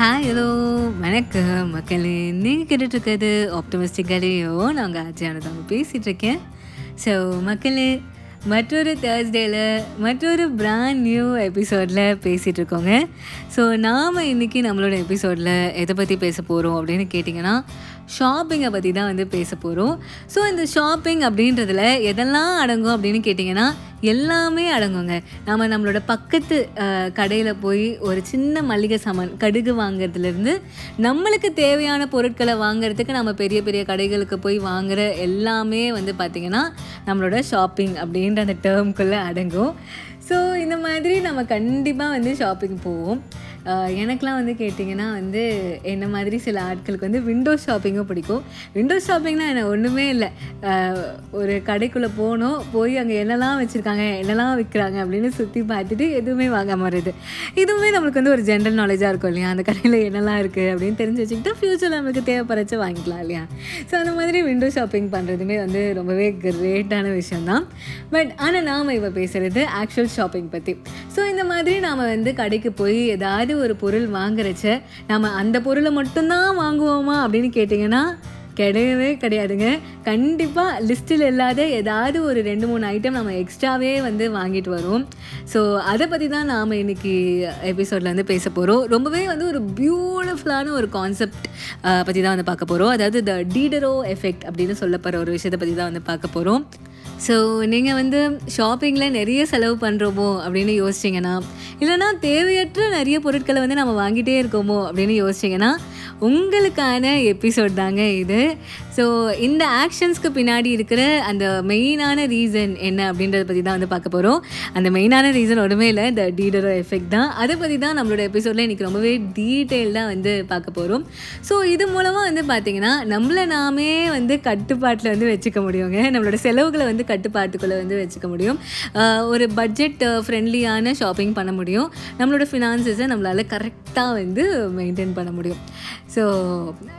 Hi hello வணக்கம். மக்களே நீங்கள் கேட்டுட்ருக்கிறது ஆப்டமிஸ்டிக் கடையோ நாங்கள் ஆச்சியானதாக பேசிகிட்டு இருக்கேன் ஸோ மக்களே மற்றொரு தேர்ஸ்டேயில் மற்றொரு பிராண்ட் நியூ எபிசோடில் பேசிகிட்டு இருக்கோங்க ஸோ நாம் இன்றைக்கி நம்மளோட எபிசோடில் எதை பற்றி பேச போகிறோம் அப்படின்னு கேட்டிங்கன்னா ஷாப்பிங்கை பற்றி தான் வந்து பேச போகிறோம் ஸோ இந்த ஷாப்பிங் அப்படின்றதுல எதெல்லாம் அடங்கும் அப்படின்னு கேட்டிங்கன்னா எல்லாமே அடங்குங்க. நம்ம நம்மளோட பக்கத்து கடையில் போய் ஒரு சின்ன மளிகை சாமான் கடுகு வாங்குறதுலேருந்து நம்மளுக்கு தேவையான பொருட்களை வாங்குறதுக்கு நம்ம பெரிய பெரிய கடைகளுக்கு போய் வாங்குற எல்லாமே வந்து பார்த்திங்கன்னா நம்மளோட ஷாப்பிங் அப்படின்ற அந்த டேர்ம்குள்ளே அடங்கும். ஸோ இந்த மாதிரி நம்ம கண்டிப்பாக வந்து ஷாப்பிங் போவோம். எனக்கெலாம் வந்து கேட்டிங்கன்னா வந்து என்ன மாதிரி சில ஆட்களுக்கு வந்து விண்டோ ஷாப்பிங்கும் பிடிக்கும். விண்டோ ஷாப்பிங்னால் என்ன? ஒன்றுமே இல்லை. ஒரு கடைக்குள்ளே போகணும் போய் அங்கே என்னெல்லாம் வச்சுருக்காங்க என்னெல்லாம் விற்கிறாங்க அப்படின்னு சுற்றி பார்த்துட்டு எதுவுமே வாங்க வருது இதுவுமே நம்மளுக்கு வந்து ஒரு ஜென்ரல் நாலேஜாக இருக்கும் இல்லையா? அந்த கடையில் என்னெல்லாம் இருக்குது அப்படின்னு தெரிஞ்சு வச்சுக்கிட்டு ஃப்யூச்சரில் நம்மளுக்கு தேவைப்படுறச்சு வாங்கிக்கலாம் இல்லையா? ஸோ அந்த மாதிரி விண்டோ ஷாப்பிங் பண்ணுறதுமே வந்து ரொம்பவே கிரேட்டான விஷயம்தான். பட் ஆனால் நாம் இப்போ பேசுகிறது ஆக்சுவல் ஷாப்பிங் பற்றி ஸோ இந்த மாதிரி நாம் வந்து கடைக்கு போய் ஏதாவது ஒரு பொருள் வாங்குறச்ச நம்ம அந்த பொருளை மட்டும்தான் வாங்குவோமா அப்படின்னு கேட்டிங்கன்னா கிடையவே கிடையாதுங்க. கண்டிப்பாக லிஸ்ட்டில் இல்லாத ஏதாவது ஒரு ரெண்டு மூணு ஐட்டம் நம்ம எக்ஸ்ட்ராவே வந்து வாங்கிட்டு வரோம். ஸோ அதை பற்றி தான் நாம் இன்றைக்கி எபிசோடில் வந்து பேச போகிறோம் ரொம்பவே வந்து ஒரு பியூட்டிஃபுல்லான ஒரு கான்செப்ட் பற்றி தான் வந்து பார்க்க போகிறோம் அதாவது த டீடரோ எஃபெக்ட் அப்படின்னு சொல்லப்படுற ஒரு விஷயத்தை பற்றி தான் வந்து பார்க்க போகிறோம் ஸோ நீங்கள் வந்து ஷாப்பிங்கில் நிறைய செலவு பண்ணுறோமோ அப்படின்னு யோசிச்சிங்கன்னா இல்லைனா தேவையற்ற நிறைய பொருட்களை வந்து நம்ம வாங்கிட்டே இருக்கோமோ அப்படின்னு யோசிச்சிங்கன்னா உங்களுக்கான எபிசோட் தாங்க இது. ஸோ இந்த ஆக்ஷன்ஸ்க்கு பின்னாடி இருக்கிற அந்த மெயினான ரீசன் என்ன அப்படின்றத பற்றி தான் வந்து பார்க்க போகிறோம் அந்த மெயினான ரீசன் ஒன்றுமே இல்லை இந்த டீடரோ எஃபெக்ட் தான். அதை பற்றி தான் நம்மளோட எபிசோடில் இன்றைக்கி ரொம்பவே டீட்டெயில்டாக வந்து பார்க்க போகிறோம் ஸோ இது மூலமாக வந்து பார்த்திங்கன்னா நம்மளை நாமே வந்து கட்டுப்பாட்டில் வந்து வச்சுக்க முடியுங்க. நம்மளோட செலவுகளை வந்து கட்டுப்பாட்டுக்குள்ளே வந்து வச்சுக்க முடியும். ஒரு பட்ஜெட் ஃப்ரெண்ட்லியான ஷாப்பிங் பண்ண முடியும். நம்மளோட ஃபினான்சஸை நம்மளால் கரெக்டாக வந்து மெயின்டைன் பண்ண முடியும். ஸோ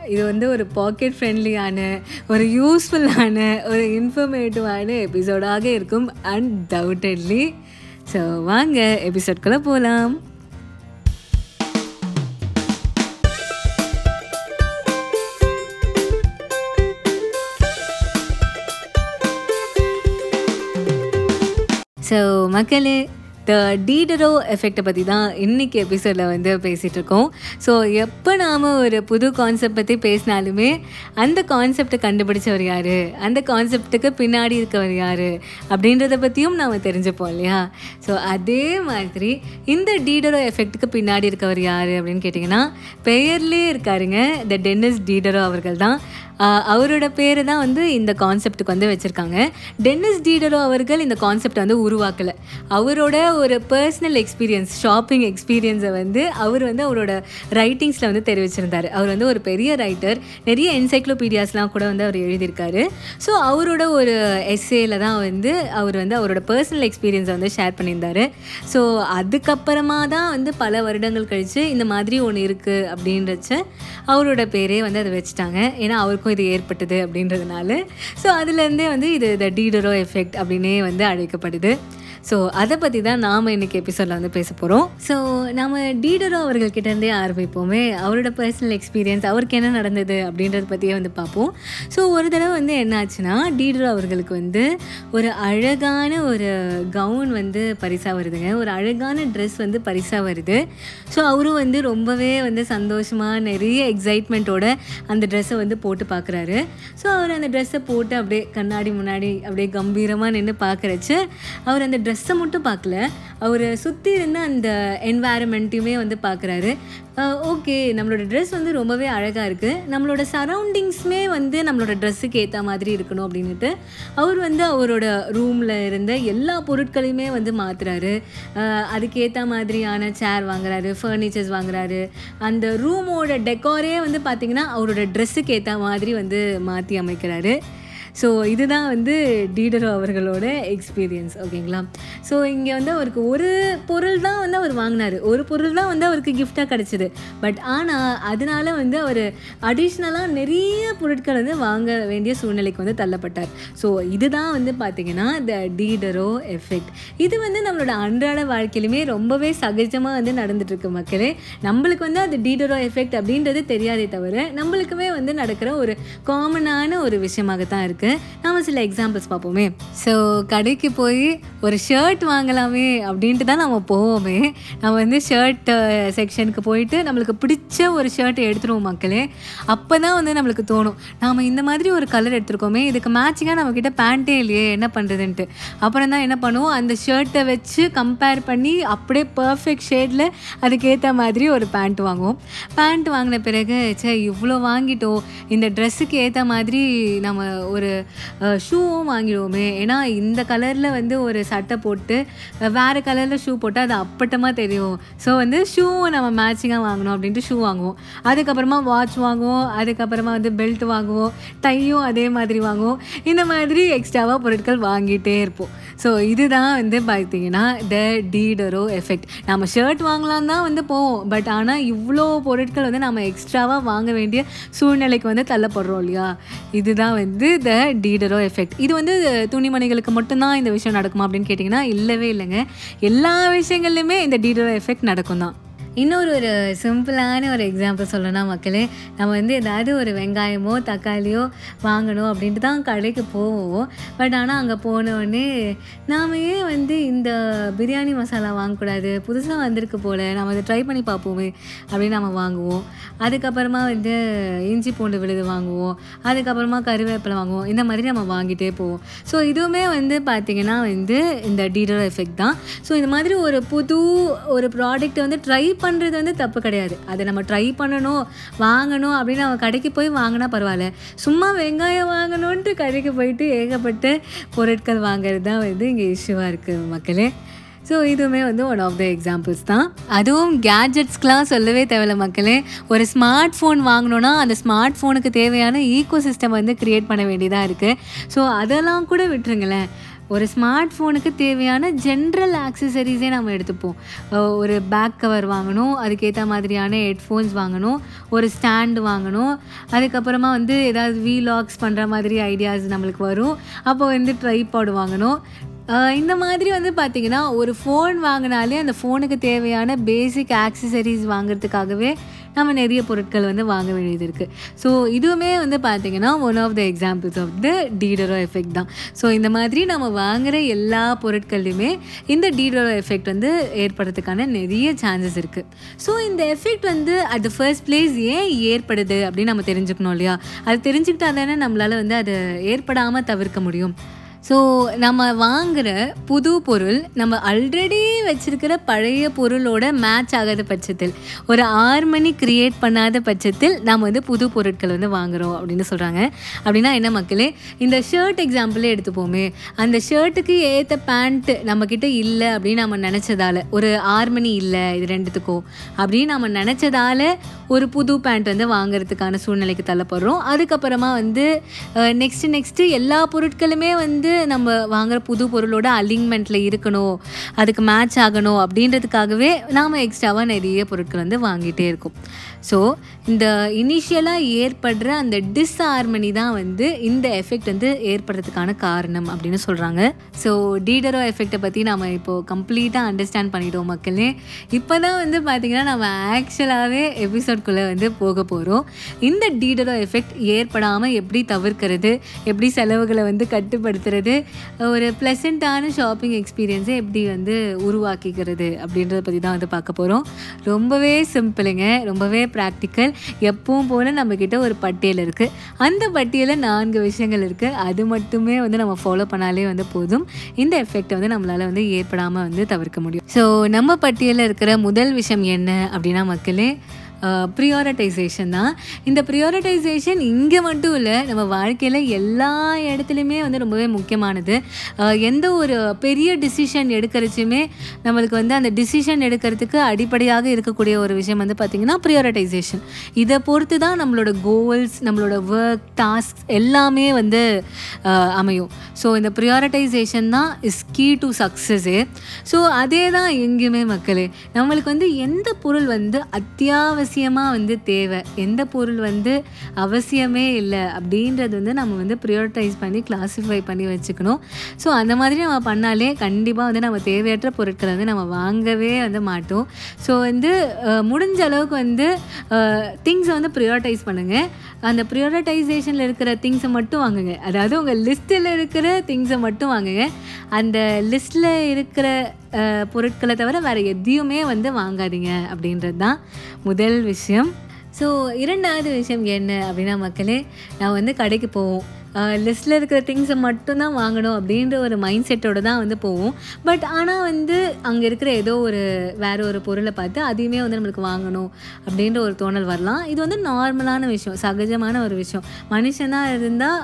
இது வந்து ஒரு பாக்கெட் ஃப்ரெண்ட்லியான ஒரு யூஸ்ஃபுல்லான ஒரு இன்ஃபர்மேட்டிவான எபிசோடாக இருக்கும் அன்டவுட்டட்லி ஸோ வாங்க எபிசோட்குள்ளே போகலாம் ஸோ மக்களே த டீடரோ எஃபெக்டை பற்றி தான் இன்றைக்கி எபிசோடில் வந்து பேசிகிட்ருக்கோம் ஸோ எப்போ நாம் ஒரு புது கான்செப்ட் பற்றி பேசினாலுமே அந்த கான்செப்டை கண்டுபிடிச்சவர் யார்? அந்த கான்செப்ட்டுக்கு பின்னாடி இருக்கவர் யார்? அப்படின்றத பற்றியும் நாம் தெரிஞ்சுப்போம் இல்லையா? ஸோ அதே மாதிரி இந்த டீடரோ எஃபெக்ட்டுக்கு பின்னாடி இருக்கவர் யார் அப்படின்னு கேட்டிங்கன்னா பெயர்லேயே இருக்காருங்க த டென்னிஸ் டீடரோ அவர்கள் தான் அவரோட பேர் தான் வந்து இந்த கான்செப்ட்டுக்கு வந்து வச்சுருக்காங்க. டென்னிஸ் டீடரோ அவர்கள் இந்த கான்செப்டை வந்து உருவாக்கலை. அவரோட ஒரு பர்சனல் எக்ஸ்பீரியன்ஸ் ஷாப்பிங் எக்ஸ்பீரியன்ஸை வந்து அவர் வந்து அவரோட ரைட்டிங்ஸில் வந்து தெரிவிச்சிருந்தார். அவர் வந்து ஒரு பெரிய ரைட்டர் நிறைய என்சைக்ளோபீடியாஸ்லாம் கூட வந்து அவர் எழுதியிருக்காரு. ஸோ அவரோட ஒரு எஸ்ஏல தான் வந்து அவர் வந்து அவரோட பர்சனல் எக்ஸ்பீரியன்ஸை வந்து ஷேர் பண்ணியிருந்தார். ஸோ அதுக்கப்புறமா தான் வந்து பல வருடங்கள் கழித்து இந்த மாதிரி ஒன்று இருக்குது அப்படின்றச்ச அவரோட பேரே வந்து அதை வச்சுட்டாங்க. ஏன்னா அவருக்கும் இது ஏற்பட்டது அப்படின்றதுனால. ஸோ அதுலேருந்தே வந்து இது த டீடரோ எஃபெக்ட் அப்படின்னே வந்து அழைக்கப்படுது. ஸோ அதை பற்றி தான் நாம் இன்றைக்கி எபிசோடில் வந்து பேச போகிறோம் ஸோ நம்ம டீடரோ அவர்கள்கிட்ட இருந்தே ஆரம்பிப்போமே. அவரோட பர்சனல் எக்ஸ்பீரியன்ஸ் அவருக்கு என்ன நடந்தது அப்படின்றத பற்றியே வந்து பார்ப்போம். ஸோ ஒரு தடவை வந்து என்னாச்சுன்னா டீடரோ அவர்களுக்கு வந்து ஒரு அழகான ஒரு கவுன் வந்து பரிசாக வருதுங்க. ஒரு அழகான ட்ரெஸ் வந்து பரிசாக வருது. ஸோ அவரும் வந்து ரொம்பவே வந்து சந்தோஷமாக நிறைய எக்ஸைட்மெண்ட்டோட அந்த ட்ரெஸ்ஸை வந்து போட்டு பார்க்குறாரு ஸோ அவர் அந்த ட்ரெஸ்ஸை போட்டு அப்படியே கண்ணாடி முன்னாடி அப்படியே கம்பீரமாக நின்று பார்க்குறச்சு அவர் அந்த ட்ரெஸ் ட்ரெஸ்ஸை மட்டும் பார்க்கல. அவர் சுற்றி இருந்த அந்த என்வாயரமெண்ட்டையுமே வந்து பார்க்குறாரு. ஓகே நம்மளோட ட்ரெஸ் வந்து ரொம்பவே அழகாக இருக்குது நம்மளோட சரௌண்டிங்ஸுமே வந்து நம்மளோட ட்ரெஸ்ஸுக்கு ஏற்ற மாதிரி இருக்கணும் அப்படின்ட்டு அவர் வந்து அவரோட ரூமில் இருந்த எல்லா பொருட்களையுமே வந்து மாற்றுறாரு அதுக்கேற்ற மாதிரியான சேர் வாங்குறாரு ஃபர்னிச்சர்ஸ் வாங்குறாரு. அந்த ரூமோட டெக்கோரே வந்து பார்த்திங்கன்னா அவரோட ட்ரெஸ்ஸுக்கு ஏற்ற மாதிரி வந்து மாற்றி அமைக்கிறாரு. ஸோ இதுதான் வந்து டீடரோ அவர்களோட எக்ஸ்பீரியன்ஸ் ஓகேங்களா ஸோ இங்கே வந்து அவருக்கு ஒரு பொருள் தான் வந்து அவர் வாங்கினார். ஒரு பொருள் தான் வந்து அவருக்கு கிஃப்டாக கிடச்சிது. பட் ஆனால் அதனால வந்து அவர் அடிஷ்னலாக நிறைய பொருட்கள் வந்து வாங்க வேண்டிய சூழ்நிலைக்கு வந்து தள்ளப்பட்டார். ஸோ இதுதான் வந்து பார்த்திங்கன்னா த டீடரோ எஃபெக்ட் இது வந்து நம்மளோட அன்றாட வாழ்க்கையிலுமே ரொம்பவே சகஜமாக வந்து நடந்துகிட்ருக்கு மக்களே. நம்மளுக்கு வந்து அது டீடரோ எஃபெக்ட் அப்படின்றது தெரியாதே தவிர நம்மளுக்குமே வந்து நடக்கிற ஒரு காமனான ஒரு விஷயமாக தான் இருக்குது நாம சில எக்ஸாம்பிள்ஸ் பார்ப்போமே. ஸோ கடைக்கு போய் ஒரு ஷர்ட் வாங்கலாமே அப்படின்ட்டு தான் நம்ம போவோமே. நம்ம வந்து ஷர்ட் செக்ஷனுக்கு போயிட்டு நம்மளுக்கு பிடிச்ச ஒரு ஷர்ட்டை எடுத்துருவோம் மக்களே. அப்போ தான் வந்து நம்மளுக்கு தோணும். நாம் இந்த மாதிரி ஒரு கலர் எடுத்துருக்கோமே. இதுக்கு மேட்சிங்காக நம்மக்கிட்ட பேண்ட்டே இல்லையே என்ன பண்ணுறதுன்ட்டு அப்புறம் தான் என்ன பண்ணுவோம்? அந்த ஷர்ட்டை வச்சு கம்பேர் பண்ணி அப்படியே பர்ஃபெக்ட் ஷேடில் அதுக்கேற்ற மாதிரி ஒரு பேண்ட் வாங்குவோம். பேண்ட் வாங்கின பிறகு சே இவ்வளோ வாங்கிட்டோம். இந்த ட்ரெஸ்ஸுக்கு ஏற்ற மாதிரி நம்ம ஒரு ஷூவும் வாங்கிடுவோமே. ஏன்னா இந்த கலரில் வந்து ஒரு சட்டை போட்டு வேறு கலரில் ஷூ போட்டால் அது அப்பட்டமாக தெரியும். ஸோ வந்து ஷூவும் நம்ம மேட்சிங்காக வாங்கணும் அப்படின்ட்டு ஷூ வாங்குவோம். அதுக்கப்புறமா வாட்ச் வாங்குவோம். அதுக்கப்புறமா வந்து பெல்ட் வாங்குவோம். டையும் அதே மாதிரி வாங்குவோம். இந்த மாதிரி எக்ஸ்ட்ராவாக பொருட்கள் வாங்கிட்டே இருப்போம். ஸோ இதுதான் வந்து பார்த்தீங்கன்னா த டீடரோ எஃபெக்ட் நம்ம ஷர்ட் வாங்கலாம் தான் வந்து போவோம். பட் ஆனால் இவ்வளோ பொருட்கள் வந்து நம்ம எக்ஸ்ட்ராவாக வாங்க வேண்டிய சூழ்நிலைக்கு வந்து தள்ளப்படுறோம் இல்லையா? இதுதான் வந்து த டீடரோ எஃபெக்ட் இது வந்து துணிமணிகளுக்கு மட்டும்தான் இந்த விஷயம் நடக்குமா அப்படின்னு கேட்டிங்கன்னா இல்லவே இல்லைங்க. எல்லா விஷயங்கள்லையுமே இந்த டீடரோ எஃபெக்ட் நடக்கும் தான் இன்னொரு ஒரு சிம்பிளான ஒரு எக்ஸாம்பிள் சொல்லணும்னா மக்களே நம்ம வந்து ஏதாவது ஒரு வெங்காயமோ தக்காளியோ வாங்கணும் அப்படின்ட்டு தான் கடைக்கு போவோம். பட் ஆனால் அங்கே போனோடனே நாம் ஏன் வந்து இந்த பிரியாணி மசாலா வாங்கக்கூடாது? புதுசாக வந்திருக்கு போல் நம்ம அதை ட்ரை பண்ணி பார்ப்போமே அப்படின்னு நம்ம வாங்குவோம். அதுக்கப்புறமா வந்து இஞ்சி பூண்டு விழுது வாங்குவோம். அதுக்கப்புறமா கருவேப்பிலை வாங்குவோம். இந்த மாதிரி நம்ம வாங்கிட்டே போவோம். ஸோ இதுவுமே வந்து பார்த்திங்கன்னா வந்து இந்த டீடர் எஃபெக்ட் தான். ஸோ இந்த மாதிரி ஒரு புது ஒரு ப்ராடக்ட்டை வந்து ட்ரை பண்ணுறது வந்து தப்பு கிடையாது. அதை நம்ம ட்ரை பண்ணணும் வாங்கணும் அப்படின்னு நம்ம கடைக்கு போய் வாங்கினா பரவாயில்ல. சும்மா வெங்காயம் வாங்கணுன்ட்டு கடைக்கு போயிட்டு ஏகப்பட்ட பொருட்கள் வாங்குறது தான் வந்து இங்கே இஷ்யூவாக இருக்குது மக்களே. ஸோ இதுவுமே வந்து ஒன் ஆஃப் த எக்ஸாம்பிள்ஸ் தான். அதுவும் கேட்ஜெட்ஸ்க்கெலாம் சொல்லவே தேவையில்ல மக்களே. ஒரு ஸ்மார்ட் ஃபோன் வாங்கினோன்னா அந்த ஸ்மார்ட் ஃபோனுக்கு தேவையான ஈக்கோ சிஸ்டம் வந்து க்ரியேட் பண்ண வேண்டியதாக இருக்குது ஸோ அதெல்லாம் கூட விட்டுருங்களேன். ஒரு ஸ்மார்ட் ஃபோனுக்கு தேவையான ஜென்ரல் ஆக்சசரிஸே நம்ம எடுத்துப்போம். ஒரு பேக் கவர் வாங்கணும் அதுக்கேற்ற மாதிரியான ஹெட்ஃபோன்ஸ் வாங்கணும் ஒரு ஸ்டாண்டு வாங்கணும் அதுக்கப்புறமா வந்து ஏதாவது வீலாக்ஸ் பண்ணுற மாதிரி ஐடியாஸ் நம்மளுக்கு வரும். அப்போ வந்து ட்ரைபாடு வாங்கணும். இந்த மாதிரி வந்து பார்த்திங்கன்னா ஒரு ஃபோன் வாங்கினாலே அந்த ஃபோனுக்கு தேவையான பேசிக் ஆக்சசரிஸ் வாங்குறதுக்காகவே நம்ம நிறைய பொருட்கள் வந்து வாங்க வேண்டியது இருக்குது ஸோ இதுவுமே வந்து பார்த்திங்கன்னா one of the examples of the Diderot effect தான். ஸோ இந்த மாதிரி நம்ம வாங்குகிற எல்லா பொருட்கள்லையுமே இந்த டீடரோ எஃபெக்ட் வந்து ஏற்படுறதுக்கான நிறைய சான்சஸ் இருக்குது ஸோ இந்த எஃபெக்ட் வந்து அட் த ஃபர்ஸ்ட் பிளேஸ் ஏன் ஏற்படுது அப்படின்னு நம்ம தெரிஞ்சுக்கணும் இல்லையா? அது தெரிஞ்சுக்கிட்டா தானே நம்மளால் வந்து அதை ஏற்படாமல் தவிர்க்க முடியும். ஸோ நம்ம வாங்குகிற புது பொருள் நம்ம ஆல்ரெடி வச்சுருக்கிற பழைய பொருளோட மேட்ச் ஆகாத பட்சத்தில் ஒரு ஹார்மனி க்ரியேட் பண்ணாத பட்சத்தில் நாம் வந்து புது பொருட்கள் வந்து வாங்குகிறோம் அப்படின்னு சொல்கிறாங்க அப்படின்னா என்ன மக்களே? இந்த ஷர்ட் எக்ஸாம்பிளே எடுத்துப்போமே. அந்த ஷர்ட்டுக்கு ஏற்ற பேண்ட்டு நம்மக்கிட்ட இல்லை அப்படின்னு நம்ம நினச்சதால ஒரு ஹார்மனி இல்லை இது ரெண்டுத்துக்கும் அப்படின்னு நம்ம நினச்சதால ஒரு புது பேண்ட் வந்து வாங்குறதுக்கான சூழ்நிலைக்கு தள்ளப்படுறோம். அதுக்கப்புறமா வந்து நெக்ஸ்ட்டு நெக்ஸ்ட்டு எல்லா பொருட்களுமே வந்து நம்ம வாங்குற புது பொருளோட அலிங்மெண்ட்டில் இருக்கணும் அதுக்கு மேட்ச் ஆகணும் அப்படின்றதுக்காகவே நாம் எக்ஸ்ட்ராவாக நிறைய பொருட்கள் வந்து வாங்கிட்டே இருக்கோம். ஸோ இந்த இனிஷியலாக ஏற்படுற அந்த டிஸ்ஹார்மனி தான் வந்து இந்த எஃபெக்ட் வந்து ஏற்படுறதுக்கான காரணம் அப்படின்னு சொல்கிறாங்க ஸோ டீடரோ எஃபெக்டை பற்றி நம்ம இப்போது கம்ப்ளீட்டாக அண்டர்ஸ்டாண்ட் பண்ணிட்டோம் மக்களே. இப்போ தான் வந்து பார்த்திங்கன்னா நம்ம ஆக்சுவலாகவே எபிசோட்குள்ளே வந்து போக போகிறோம் இந்த டீடரோ எஃபெக்ட் ஏற்படாமல் எப்படி தவிர்க்கிறது எப்படி செலவுகளை வந்து கட்டுப்படுத்துறது ஒரு ப்ளசண்ட்டான ஷாப்பிங் எக்ஸ்பீரியன்ஸை எப்படி வந்து உருவாக்கிக்கிறது அப்படின்றத பற்றி தான் வந்து பார்க்க போகிறோம் ரொம்பவே சிம்பிளுங்க ரொம்பவே ப்ராக்டிக்கல் எப்பவும் போல் நம்மக்கிட்ட ஒரு பட்டியல் இருக்குது அந்த பட்டியலில் நான்கு விஷயங்கள் இருக்குது அது மட்டுமே வந்து நம்ம ஃபாலோ பண்ணாலே வந்து போதும். இந்த எஃபெக்ட் வந்து நம்மளால் வந்து ஏற்படாமல் வந்து தவிர்க்க முடியும். ஸோ நம்ம பட்டியலில் இருக்கிற முதல் விஷயம் என்ன அப்படின்னா மக்களே ப்ரியாரிட்டைசேஷன் தான். இந்த ப்ரியாரிட்டைசேஷன் இங்கே மட்டும் இல்லை நம்ம வாழ்க்கையில் எல்லா இடத்துலையுமே வந்து ரொம்பவே முக்கியமானது. எந்த ஒரு பெரிய டிசிஷன் எடுக்கிறச்சுமே நம்மளுக்கு வந்து அந்த டிசிஷன் எடுக்கிறதுக்கு அடிப்படையாக இருக்கக்கூடிய ஒரு விஷயம் வந்து பார்த்திங்கன்னா ப்ரியாரிட்டைசேஷன் இதை பொறுத்து தான் நம்மளோட கோல்ஸ் நம்மளோட ஒர்க் டாஸ்க் எல்லாமே வந்து அமையும். ஸோ இந்த ப்ரியாரிட்டைசேஷன் தான் is key to success so அதே தான் எங்கேயுமே மக்களே. நம்மளுக்கு வந்து எந்த பொருள் வந்து அத்தியாவசிய அவசியமாக வந்து தேவை. எந்த பொருள் வந்து அவசியமே இல்லை அப்படின்றது வந்து நம்ம வந்து ப்ரியோரிட்டைஸ் பண்ணி கிளாஸிஃபை பண்ணி வச்சுக்கணும். ஸோ அந்த மாதிரி நம்ம பண்ணாலே கண்டிப்பாக வந்து நம்ம தேவையற்ற பொருட்களை வந்து நம்ம வாங்கவே வந்து மாட்டோம். ஸோ வந்து முடிஞ்ச அளவுக்கு வந்து திங்ஸை வந்து ப்ரியோரிட்டைஸ் பண்ணுங்கள் அந்த ப்ரியோரிட்டைசேஷனில் இருக்கிற திங்ஸை மட்டும் வாங்குங்க. அதாவது உங்கள் லிஸ்ட்டில் இருக்கிற திங்ஸை மட்டும் வாங்குங்க. அந்த லிஸ்ட்டில் இருக்கிற பொருட்களை தவிர வேறு எதையுமே வந்து வாங்காதீங்க அப்படின்றது தான் முதல் விஷயம். ஸோ இரண்டாவது விஷயம் என்ன அப்படின்னா மக்களே நான் வந்து கடைக்கு போவோம். லிஸ்ட்டில் இருக்கிற திங்ஸை மட்டும்தான் வாங்கணும் அப்படின்ற ஒரு மைண்ட் செட்டோடு தான் வந்து போவோம். பட் ஆனால் வந்து அங்கே இருக்கிற ஏதோ ஒரு வேறு ஒரு பொருளை பார்த்து அதையுமே வந்து நம்மளுக்கு வாங்கணும் அப்படின்ற ஒரு தோணல் வரலாம். இது வந்து நார்மலான விஷயம் சகஜமான ஒரு விஷயம். மனுஷனாக இருந்தால்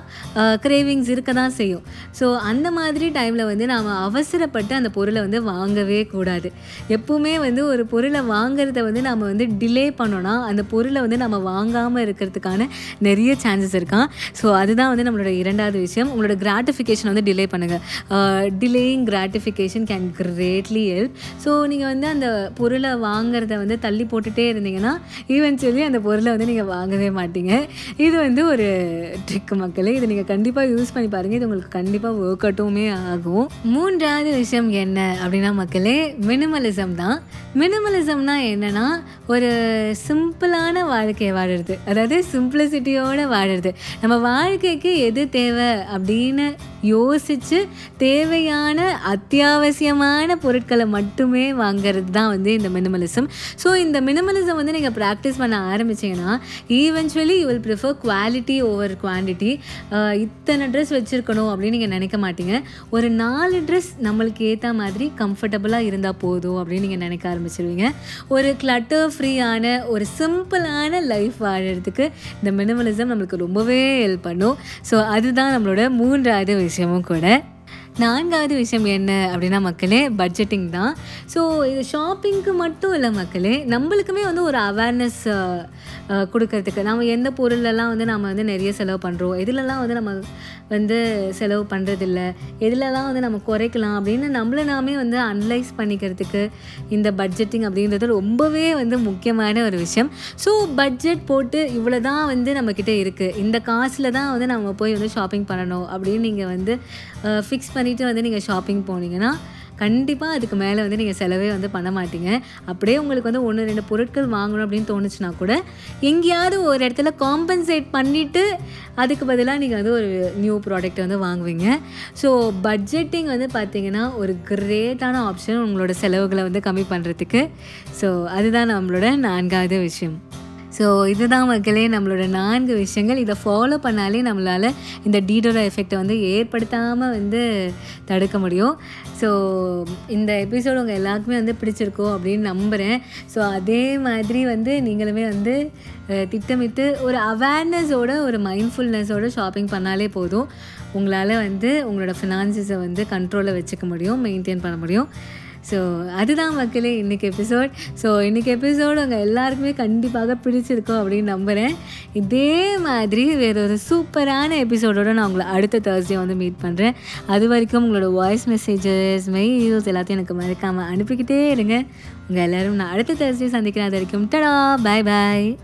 கிரேவிங்ஸ் இருக்க தான் செய்யும். ஸோ அந்த மாதிரி டைமில் வந்து நாம் அவசரப்பட்டு அந்த பொருளை வந்து வாங்கவே கூடாது. எப்பவுமே வந்து ஒரு பொருளை வாங்குறத வந்து நம்ம வந்து டிலே பண்ணோன்னா அந்த பொருளை வந்து நம்ம வாங்காமல் இருக்கிறதுக்கான நிறைய சான்சஸ் இருக்கான். ஸோ அதுதான் வந்து நம்ம உங்களோட இரண்டாவது விஷயம் உங்களோட கிராட்டிஃபிகேஷன் வந்து டிலே பண்ணுங்கள் delaying gratification can greatly help so நீங்கள் வந்து அந்த பொருளை வாங்குறத வந்து தள்ளி போட்டுகிட்டே இருந்தீங்கன்னா ஈவென்ச்சுவலி அந்த பொருளை வந்து நீங்கள் வாங்கவே மாட்டீங்க. இது வந்து ஒரு ட்ரிக் மக்களே. இதை நீங்கள் கண்டிப்பாக யூஸ் பண்ணி பாருங்கள் இது உங்களுக்கு கண்டிப்பாக ஒர்க் அவுட்டுமே ஆகும். மூன்றாவது விஷயம் என்ன அப்படின்னா மக்களே மினிமலிசம் தான். மினிமலிசம்னா என்னன்னா ஒரு சிம்பிளான வாழ்க்கையை வாழுறது. அதாவது சிம்பிளிசிட்டியோடு வாழுறது. நம்ம வாழ்க்கைக்கு எது தேவை அப்படின்னு யோசித்து தேவையான அத்தியாவசியமான பொருட்களை மட்டுமே வாங்குறது தான் வந்து இந்த மினிமலிசம் ஸோ இந்த மினிமலிசம் வந்து நீங்கள் ப்ராக்டிஸ் பண்ண ஆரம்பித்தீங்கன்னா eventually you will prefer quality over quantity இத்தனை ட்ரெஸ் வச்சுருக்கணும் அப்படின்னு நீங்கள் நினைக்க மாட்டீங்க. ஒரு நாலு ட்ரெஸ் நம்மளுக்கு ஏற்ற மாதிரி கம்ஃபர்டபுளாக இருந்தால் போதும் அப்படின்னு நீங்கள் நினைக்க ஆரம்பிச்சிருவீங்க. ஒரு கிளட்டர் ஃப்ரீயான ஒரு சிம்பிளான லைஃப் வாழறதுக்கு இந்த மினிமலிசம் நம்மளுக்கு ரொம்பவே ஹெல்ப் பண்ணும். ஸோ அதுதான் நம்மளோட மூன்றாவது விஷயமும் கூட நான்காவது விஷயம் என்ன அப்படின்னா மக்களே பட்ஜெட்டிங் தான். ஸோ இது ஷாப்பிங்க்கு மட்டும் இல்லை மக்களே நம்மளுக்குமே வந்து ஒரு அவேர்னஸ் கொடுக்கறதுக்கு. நம்ம எந்த பொருளெல்லாம் வந்து நம்ம வந்து நிறைய செலவு பண்ணுறோம் எதுலலாம் வந்து நம்ம வந்து செலவு பண்ணுறதில்ல எதுலலாம் வந்து நம்ம குறைக்கலாம் அப்படின்னு நம்மளை நாமே வந்து அனலைஸ் பண்ணிக்கிறதுக்கு இந்த பட்ஜெட்டிங் அப்படின்றது ரொம்பவே வந்து முக்கியமான ஒரு விஷயம். ஸோ பட்ஜெட் போட்டு இவ்வளோ தான் வந்து நம்மக்கிட்ட இருக்குது இந்த காசில் தான் வந்து நம்ம போய் வந்து ஷாப்பிங் பண்ணணும் அப்படின்னு நீங்கள் வந்து ஃபிக்ஸ் பண்ணி பண்ணிவிட்டு வந்து நீங்கள் ஷாப்பிங் போனீங்கன்னா கண்டிப்பாக அதுக்கு மேலே வந்து நீங்கள் செலவே வந்து பண்ண மாட்டீங்க. அப்படியே உங்களுக்கு வந்து ஒன்று ரெண்டு பொருட்கள் வாங்கணும் அப்படின்னு தோணுச்சுன்னா கூட எங்கேயாவது ஒரு இடத்துல காம்பன்சேட் பண்ணிவிட்டு அதுக்கு பதிலாக நீங்கள் வந்து ஒரு நியூ ப்ராடக்ட் வந்து வாங்குவீங்க. ஸோ பட்ஜெட்டிங் வந்து பார்த்திங்கன்னா ஒரு கிரேட்டான ஆப்ஷன் உங்களோட செலவுகளை வந்து கம்மி பண்ணுறதுக்கு ஸோ அதுதான் நம்மளோட நான்காவது விஷயம். ஸோ இதுதான் மக்களே நம்மளோட நான்கு விஷயங்கள். இதை ஃபாலோ பண்ணாலே நம்மளால் இந்த டீடோரா எஃபெக்டை வந்து ஏற்படுத்தாமல் வந்து தடுக்க முடியும். ஸோ இந்த எபிசோடு உங்கள் எல்லாருக்குமே வந்து பிடிச்சிருக்கோம் அப்படின்னு நம்புகிறேன் ஸோ அதே மாதிரி வந்து நீங்களுமே வந்து திட்டமிட்டு ஒரு அவேர்னஸோட ஒரு மைண்ட்ஃபுல்னஸோட ஷாப்பிங் பண்ணாலே போதும். உங்களால் வந்து உங்களோட ஃபினான்சஸை வந்து கண்ட்ரோலில் வச்சுக்க முடியும் மெயின்டைன் பண்ண முடியும். ஸோ அதுதான் மக்களே இன்றைக்கி எபிசோட் ஸோ இன்றைக்கி எபிசோடு உங்கள் எல்லாருக்குமே கண்டிப்பாக பிடிச்சிருக்கோம் அப்படின்னு நம்புகிறேன் இதே மாதிரி வேற ஒரு சூப்பரான எபிசோடோடு நான் உங்களை அடுத்த தேர்ஸ்டே வந்து மீட் பண்ணுறேன் அது வரைக்கும் உங்களோட வாய்ஸ் மெசேஜஸ் மெயில்ஸ் எல்லாத்தையும் எனக்கு மறக்காமல் அனுப்பிக்கிட்டே இருங்க. உங்கள் எல்லோரும் நான் அடுத்த தேர்ஸ்டே சந்திக்கிறேன். அது வரைக்கும் டடா பாய் பாய்